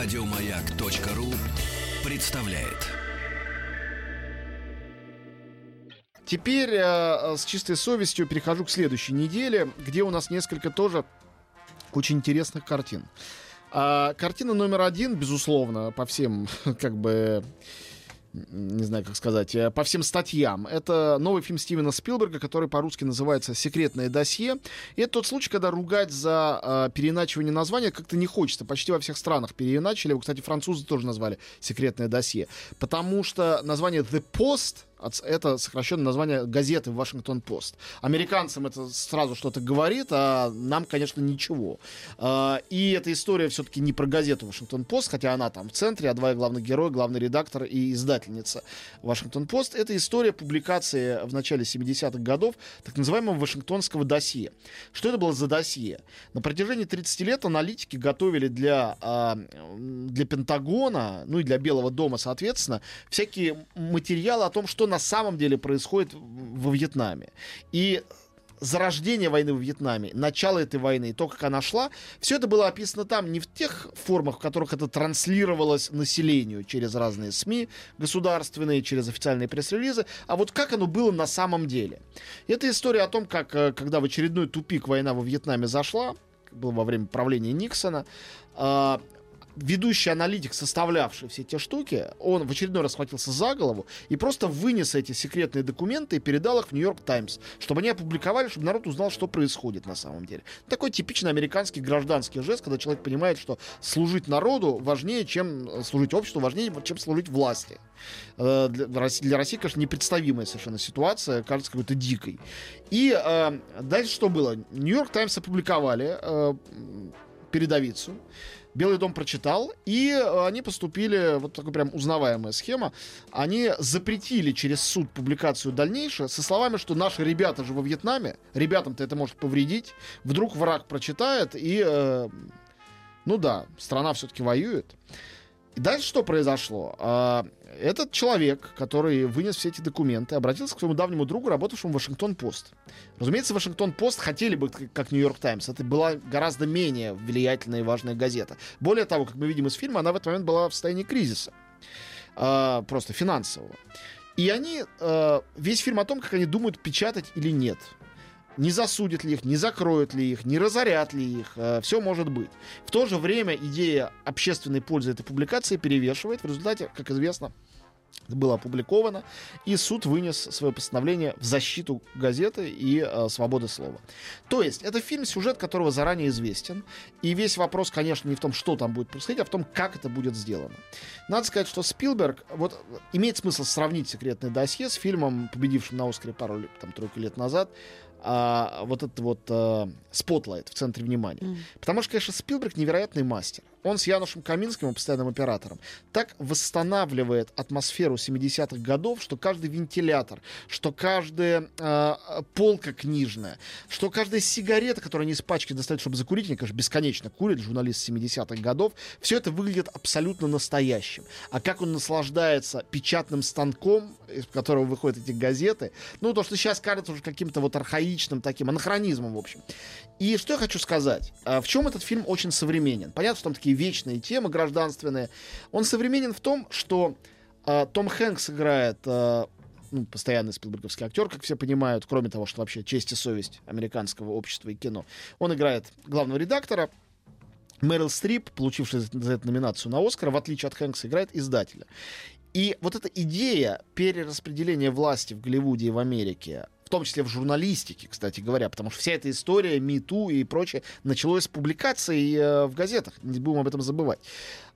Радиомаяк.ру представляет. Теперь э, с чистой совестью перехожу к следующей неделе, где у нас несколько тоже очень интересных картин. А, картина номер один, безусловно, по всем, как бы, не знаю, как сказать, э, по всем статьям. Это новый фильм Стивена Спилберга, который по-русски называется «Секретное досье». И это тот случай, когда ругать за э, переиначивание названия как-то не хочется. Почти во всех странах переиначили. Кстати, французы тоже назвали «Секретное досье». Потому что название «The Post» это сокращенное название газеты «Вашингтон-Пост». Американцам это сразу что-то говорит, а нам, конечно, ничего. А, и эта история все-таки не про газету «Вашингтон-Пост», хотя она там в центре, а два главных героя, главный редактор и издательница «Вашингтон-Пост». Это история публикации в начале 70-х годов так называемого «Вашингтонского досье». Что это было за досье? На протяжении 30 лет аналитики готовили для, а, для Пентагона, ну и для Белого дома, соответственно, всякие материалы о том, что на самом деле происходит во Вьетнаме. И зарождение войны в Вьетнаме, начало этой войны, то, как она шла, все это было описано там не в тех формах, в которых это транслировалось населению через разные СМИ государственные, через официальные пресс-релизы, а вот как оно было на самом деле. Это история о том, как, э, когда в очередной тупик война во Вьетнаме зашла, было во время правления Никсона, а, ведущий аналитик, составлявший все те штуки, он в очередной раз схватился за голову и просто вынес эти секретные документы и передал их в Нью-Йорк Таймс, чтобы они опубликовали, чтобы народ узнал, что происходит на самом деле. Такой типичный американский гражданский жест, когда человек понимает, что служить народу важнее, чем служить обществу, важнее, чем служить власти. Э, для России, для России, конечно, непредставимая совершенно ситуация, кажется какой-то дикой. И э, дальше что было? Нью-Йорк Таймс опубликовали э, передовицу, Белый дом прочитал, и э, они поступили, вот такая прям узнаваемая схема, они запретили через суд публикацию дальнейшее со словами, что наши ребята же во Вьетнаме, ребятам-то это может повредить, вдруг враг прочитает, и, э, ну да, страна все-таки воюет. И дальше что произошло? А, этот человек, который вынес все эти документы, обратился к своему давнему другу, работавшему в Вашингтон-Пост. Разумеется, Вашингтон-Пост хотели бы, как Нью-Йорк Таймс. Это была гораздо менее влиятельная и важная газета. Более того, как мы видим из фильма, она в этот момент была в состоянии кризиса. А, просто финансового. И они... А, весь фильм о том, как они думают, печатать или нет не засудят ли их, не закроют ли их, не разорят ли их, э, все может быть. В то же время идея общественной пользы этой публикации перевешивает. В результате, как известно, было опубликовано, и суд вынес свое постановление в защиту газеты и э, свободы слова. То есть, это фильм, сюжет которого заранее известен, и весь вопрос, конечно, не в том, что там будет происходить, а в том, как это будет сделано. Надо сказать, что Спилберг, вот имеет смысл сравнить «Секретное досье» с фильмом, победившим на Оскаре пару там, тройку лет назад, а, вот этот вот а, Spotlight в центре внимания. Мм. Потому что, конечно, Спилберг невероятный мастер. Он с Янушем Каминским, постоянным оператором, так восстанавливает атмосферу 70-х годов, что каждый вентилятор, что каждая э, полка книжная, что каждая сигарета, которую они из пачки достают, чтобы закурить, они, конечно, бесконечно курят, журналист 70-х годов, все это выглядит абсолютно настоящим. А как он наслаждается печатным станком, из которого выходят эти газеты, ну, то, что сейчас кажется уже каким-то вот архаичным таким анахронизмом, в общем. И что я хочу сказать? А, в чем этот фильм очень современен? Понятно, что там такие вечные темы гражданственные. Он современен в том, что э, Том Хэнкс играет э, ну, постоянный спилберговский актер, как все понимают, кроме того, что вообще честь и совесть американского общества и кино. Он играет главного редактора, Мэрил Стрип, получивший за эту номинацию на Оскар, в отличие от Хэнкса, играет издателя. И вот эта идея перераспределения власти в Голливуде и в Америке, в том числе в журналистике, кстати говоря, потому что вся эта история, МИТУ и прочее, началось с публикаций э, в газетах, не будем об этом забывать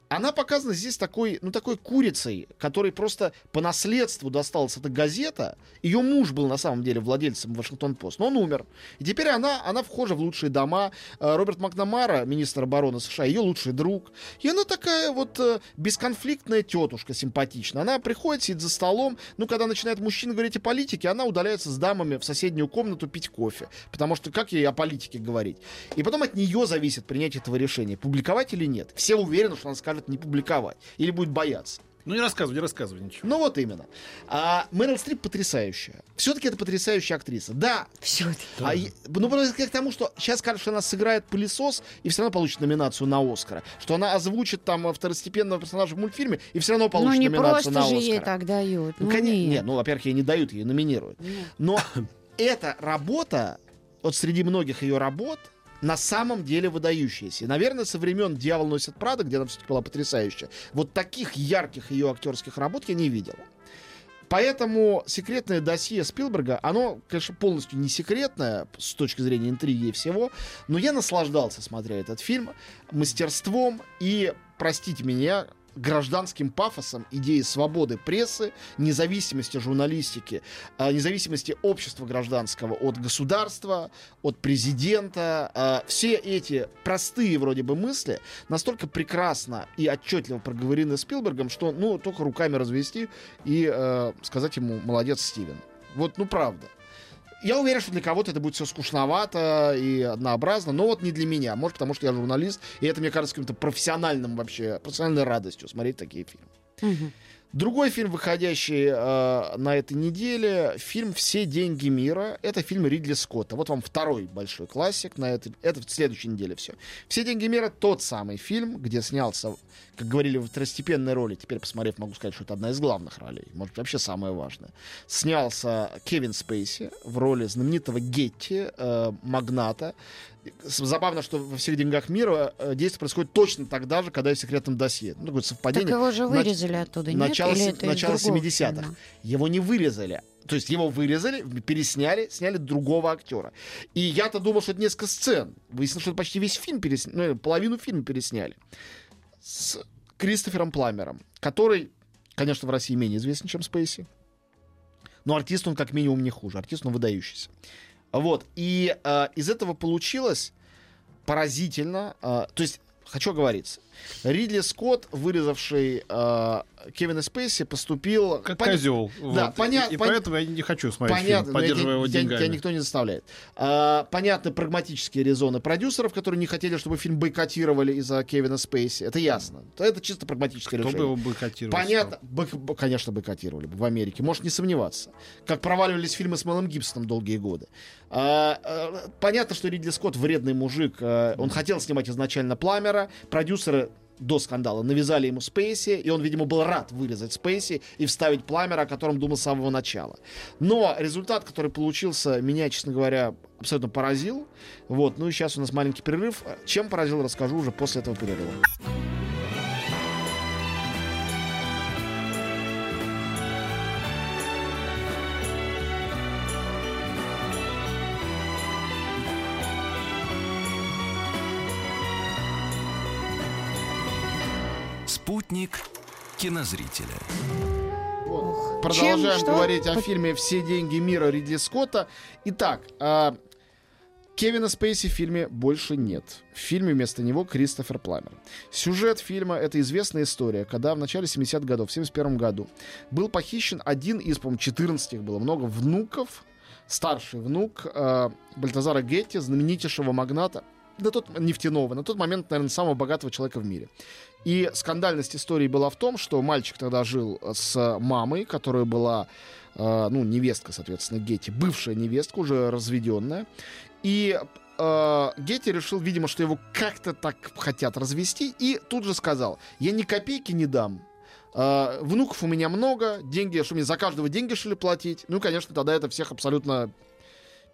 она показана здесь такой, ну, такой курицей, которой просто по наследству досталась эта газета. Ее муж был на самом деле владельцем Вашингтон-Пост, но он умер. И теперь она, она вхожа в лучшие дома. Э, Роберт Макнамара, министр обороны США, ее лучший друг. И она такая вот э, бесконфликтная тетушка, симпатичная. Она приходит, сидит за столом, ну, когда начинает мужчина говорить о политике, она удаляется с дамами в соседнюю комнату пить кофе. Потому что как ей о политике говорить? И потом от нее зависит принятие этого решения, публиковать или нет. Все уверены, что она скажет не публиковать. Или будет бояться. Ну не рассказывай, не рассказывай ничего. Ну вот именно. А Мэрил Стрип потрясающая. Все-таки это потрясающая актриса. Да. Все-таки. А, ну, просто к тому, что сейчас кажется, что она сыграет пылесос и все равно получит номинацию на Оскара. Что она озвучит там второстепенного персонажа в мультфильме и все равно Ну получит не номинацию на просто же Оскар. ей так дают. Ну, Ну, конечно, нет. нет, ну, во-первых, ей не дают, ей номинируют. Нет. Но эта работа, вот среди многих ее работ, на самом деле выдающаяся. И, наверное, со времен «Дьявол носит Прада», где она все-таки была потрясающая, вот таких ярких ее актерских работ я не видел. Поэтому секретное досье Спилберга, оно, конечно, полностью не секретное с точки зрения интриги и всего, но я наслаждался, смотря этот фильм, мастерством и, простите меня, гражданским пафосом идеи свободы прессы, независимости журналистики, а, независимости общества гражданского от государства, от президента. а, Все эти простые вроде бы мысли настолько прекрасно и отчетливо проговорены Спилбергом, что ну только руками развести и э, сказать ему молодец, Стивен. Вот, ну правда. Я уверен, что для кого-то это будет все скучновато и однообразно, но вот не для меня. Может, потому что я журналист, и это мне кажется каким-то профессиональным вообще, профессиональной радостью смотреть такие фильмы. Мгм. Другой фильм, выходящий э, на этой неделе, фильм «Все деньги мира». Это фильм Ридли Скотта. Вот вам второй большой классик на этой... Это в следующей неделе все. «Все деньги мира» — тот самый фильм, где снялся, как говорили, в второстепенной роли. Теперь, посмотрев, могу сказать, что это одна из главных ролей. Может, вообще самая важная. Снялся Кевин Спейси в роли знаменитого Гетти, э, магната. Забавно, что во всех деньгах мира э, действие происходит точно тогда же, когда и в секретном досье. Ну, такое Так совпадение. его же Нач- вырезали оттуда, нет? начало, Или это начало другого 70-х. фильма? Его не вырезали. То есть его вырезали, пересняли, сняли другого актера. И я-то думал, что это несколько сцен. Выяснилось, что почти весь фильм пересняли, ну, половину фильма пересняли. С Кристофером Пламером, который, конечно, в России менее известен, чем Спейси. Но артист он как минимум не хуже. Артист он выдающийся. Вот. И э, из этого получилось поразительно. э, то есть, хочу оговориться. Ридли Скотт, вырезавший э, Кевина Спейси, поступил... Как Пон- козел. Да, Вот. поня- И, и пон- поэтому я не хочу смотреть Понятно, фильм, поддерживая его деньгами. тебя никто не заставляет. А, понятны прагматические резоны продюсеров, которые не хотели, чтобы фильм бойкотировали из-за Кевина Спейси. Это ясно. Это чисто прагматическое Кто бы решение. его бойкотировал? Понятно, бой- конечно, бойкотировали бы в Америке, можешь не сомневаться. Как проваливались фильмы с Мэлом Гибсоном долгие годы. А, а, понятно, что Ридли Скотт вредный мужик. а, он хотел снимать изначально Пламера. Продюсеры до скандала навязали ему Спейси, и он, видимо, был рад вырезать Спейси и вставить Пламера, о котором думал с самого начала. Но результат, который получился, меня, честно говоря, абсолютно поразил. Вот, ну и сейчас у нас маленький перерыв. Чем поразил, расскажу уже после этого перерыва. Спутник кинозрителя. Вот. Продолжаем Чем? Что? говорить о Под- фильме «Все деньги мира» Ридли Скотта. Итак, а, Кевина Спейси в фильме больше нет. В фильме вместо него Кристофер Пламер. Сюжет фильма — это известная история, когда в начале 70-х годов, в 71 году, был похищен один из, по-моему, 14 их было много, внуков, старший внук э, Бальтазара Гетти, знаменитейшего магната, на тот, нефтяного, на тот момент, наверное, самого богатого человека в мире. И скандальность истории была в том, что мальчик тогда жил с мамой, которая была, э, ну, невестка, соответственно, Гетти, бывшая невестка, уже разведенная. И э, Гетти решил, видимо, что его как-то так хотят развести, и тут же сказал, я ни копейки не дам. Э, внуков у меня много, деньги, что мне за каждого деньги что ли платить? Ну, конечно, тогда это всех абсолютно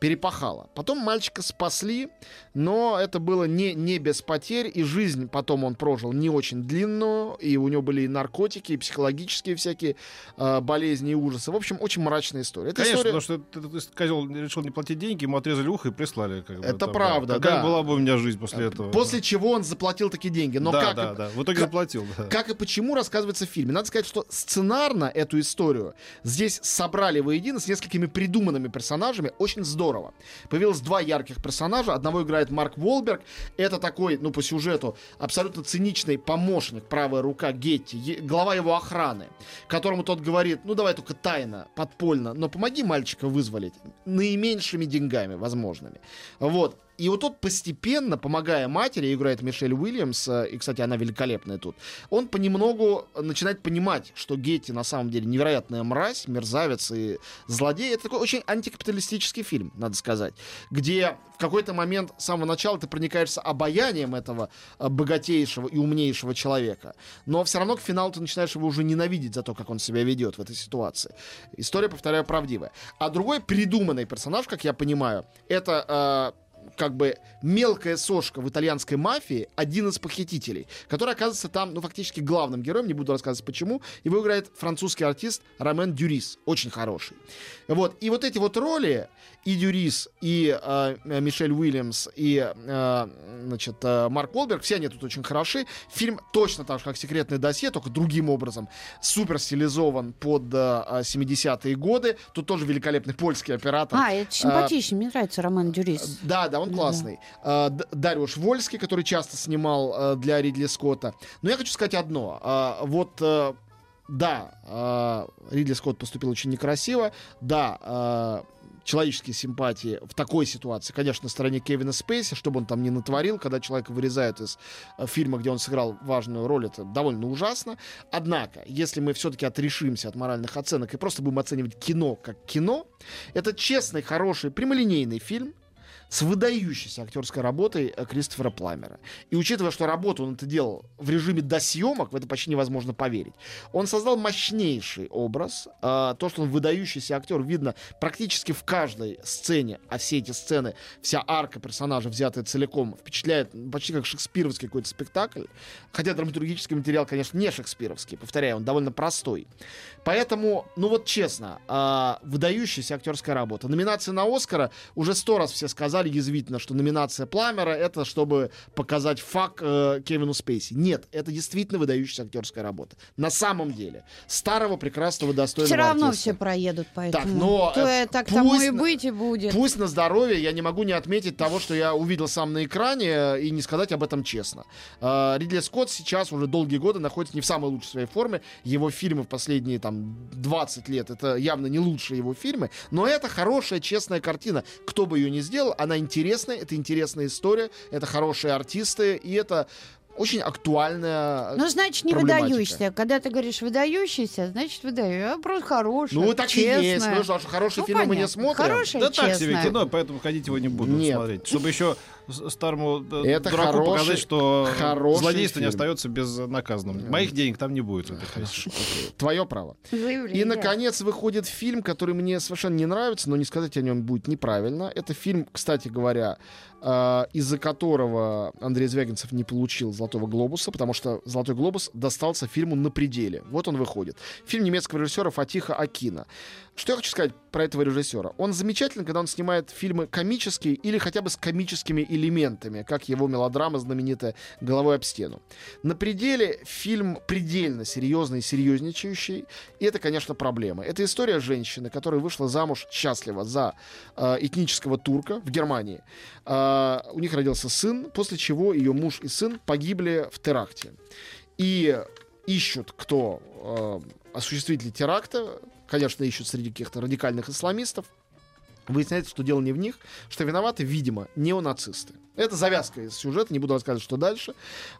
перепахало. Потом мальчика спасли, но это было не, не без потерь, и жизнь потом он прожил не очень длинную, и у него были и наркотики, и психологические всякие э, болезни и ужасы. В общем, очень мрачная история. Эта Конечно, история... потому что козел решил не платить деньги, ему отрезали ухо и прислали. Как бы, Это там, правда, Какая да. была бы у меня жизнь после этого? После чего он заплатил такие деньги. Но да, как, да, и- да. В итоге как- заплатил. Да. как и почему рассказывается в фильме. Надо сказать, что сценарно эту историю здесь собрали воедино с несколькими придуманными персонажами очень здорово. Появилось два ярких персонажа. Одного играет Марк Волберг. Это такой, ну, по сюжету, абсолютно циничный помощник, правая рука Гетти, глава его охраны, которому тот говорит, ну, давай только тайно, подпольно, но помоги мальчика вызволить наименьшими деньгами возможными. Вот. И вот тот постепенно, помогая матери, играет Мишель Уильямс, э, и, кстати, она великолепная тут, он понемногу начинает понимать, что Гетти на самом деле невероятная мразь, мерзавец и злодей. Это такой очень антикапиталистический фильм, надо сказать, где в какой-то момент с самого начала ты проникаешься обаянием этого э, богатейшего и умнейшего человека, но все равно к финалу ты начинаешь его уже ненавидеть за то, как он себя ведет в этой ситуации. История, повторяю, правдивая. А другой придуманный персонаж, как я понимаю, это э, как бы мелкая сошка в итальянской мафии, один из похитителей, который оказывается там, ну, фактически главным героем, не буду рассказывать почему. Его играет французский артист Ромен Дюрис, очень хороший. Вот, и вот эти вот роли, и Дюрис, и э, Мишель Уильямс, и, э, значит, э, Марк Уолберг, все они тут очень хороши. Фильм точно так же, как «Секретное досье», только другим образом. Супер стилизован под э, 70-е годы. Тут тоже великолепный польский оператор. А, это симпатичный, мне нравится Роман Дюрис. Да, да, он классный. Да. Дариуш Вольский, который часто снимал для Ридли Скотта. Но я хочу сказать одно. Вот да, Ридли Скотт поступил очень некрасиво. Да, человеческие симпатии в такой ситуации, конечно, на стороне Кевина Спейси, чтобы он там не натворил, когда человека вырезают из фильма, где он сыграл важную роль, это довольно ужасно. Однако, если мы все-таки отрешимся от моральных оценок и просто будем оценивать кино как кино, это честный, хороший, прямолинейный фильм, с выдающейся актерской работой э, Кристофера Пламера. И учитывая, что работу он это делал в режиме до съемок, в это почти невозможно поверить, он создал мощнейший образ. А, то, что он выдающийся актер, видно практически в каждой сцене, а все эти сцены, вся арка персонажа, взятая целиком, впечатляет почти как шекспировский какой-то спектакль. Хотя драматургический материал, конечно, не шекспировский, повторяю, он довольно простой. Поэтому, ну вот честно, а, выдающаяся актерская работа. Номинация на Оскара уже сто раз все сказали, сказали язвительно, что номинация Пламера это чтобы показать фак э, Кевину Спейси. Нет, это действительно выдающаяся актерская работа. На самом деле. Старого, прекрасного, достойного Все равно артиста. все проедут, поэтому... Так, но, То, э, так пусть тому и на- быть и будет. Пусть на здоровье, я не могу не отметить того, что я увидел сам на экране э, и не сказать об этом честно. Э, Ридли Скотт сейчас уже долгие годы находится не в самой лучшей своей форме. Его фильмы в последние там 20 лет это явно не лучшие его фильмы, но это хорошая, честная картина. Кто бы ее ни сделал, она интересная, это интересная история, это хорошие артисты, и это очень актуальная Ну, значит, не выдающийся. Когда ты говоришь выдающийся, значит, выдающийся. А просто хороший, Ну, так и есть. Ну, что, хорошие Ну, фильмы мы не понятно. смотрим. Хорошее, Да так себе честное. кино, поэтому ходить его не буду Нет. смотреть. Чтобы еще старому э, Это дураку хороший- показать, что хороший злодейство не фильм. остается безнаказанным. Моих денег там не будет. Твое право. Заявление. И, наконец, выходит фильм, который мне совершенно не нравится, но не сказать о нем будет неправильно. Это фильм, кстати говоря, э, из-за которого Андрей Звягинцев не получил «Золотого глобуса», потому что «Золотой глобус» достался фильму «На пределе». Вот он выходит. Фильм немецкого режиссера Фатиха Акина. Что я хочу сказать про этого режиссера? Он замечательный, когда он снимает фильмы комические или хотя бы с комическими элементами, как его мелодрама знаменитая «Головой об стену». На пределе фильм предельно серьезный серьезничающий. И это, конечно, проблема. Это история женщины, которая вышла замуж счастливо за э, этнического турка в Германии. Э, у них родился сын, после чего ее муж и сын погибли в теракте. И ищут, кто э, осуществитель теракта. Конечно, ищут среди каких-то радикальных исламистов. Выясняется, что дело не в них, что виноваты, видимо, неонацисты. Это завязка из сюжета, не буду рассказывать, что дальше.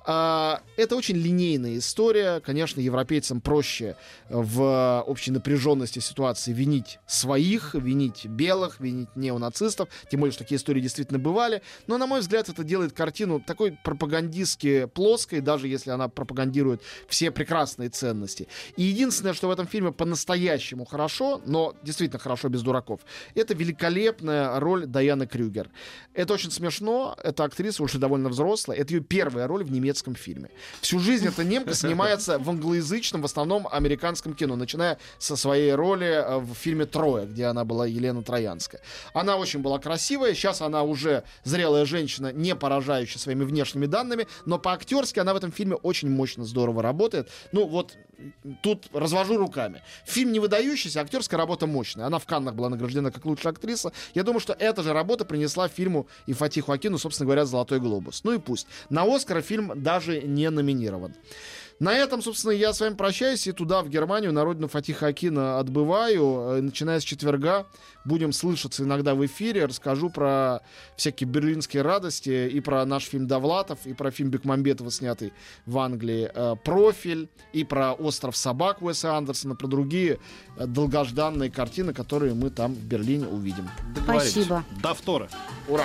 А, это очень линейная история. Конечно, европейцам проще в общей напряженности ситуации винить своих, винить белых, винить неонацистов. Тем более, что такие истории действительно бывали. Но, на мой взгляд, это делает картину такой пропагандистски плоской, даже если она пропагандирует все прекрасные ценности. И единственное, что в этом фильме по-настоящему хорошо, но действительно хорошо без дураков, это великолепная роль Даяны Крюгер. Это очень смешно. Эта актриса уже довольно взрослая. Это ее первая роль в немецком фильме. Всю жизнь эта немка снимается в англоязычном, в основном американском кино, начиная со своей роли э, в фильме «Трое», где она была Елена Троянская. Она очень была красивая. Сейчас она уже зрелая женщина, не поражающая своими внешними данными, но по-актерски она в этом фильме очень мощно, здорово работает. Ну вот тут развожу руками. Фильм не выдающийся, актерская работа мощная. Она в Каннах была награждена как лучшая актриса. Я думаю, что эта же работа принесла фильму и Фатиху Акину, собственно говоря, «Золотой глобус». Ну и пусть. На Оскара фильм даже не номинирован. На этом, собственно, я с вами прощаюсь и туда, в Германию, на родину Фатиха Акина отбываю. Э, Начиная с четверга будем слышаться иногда в эфире. Расскажу про всякие берлинские радости и про наш фильм «Довлатов», и про фильм Бекмамбетова, снятый в Англии э, «Профиль», и про «Остров собак» Уэса Андерсона, про другие э, долгожданные картины, которые мы там в Берлине увидим. Спасибо. До втора. Ура!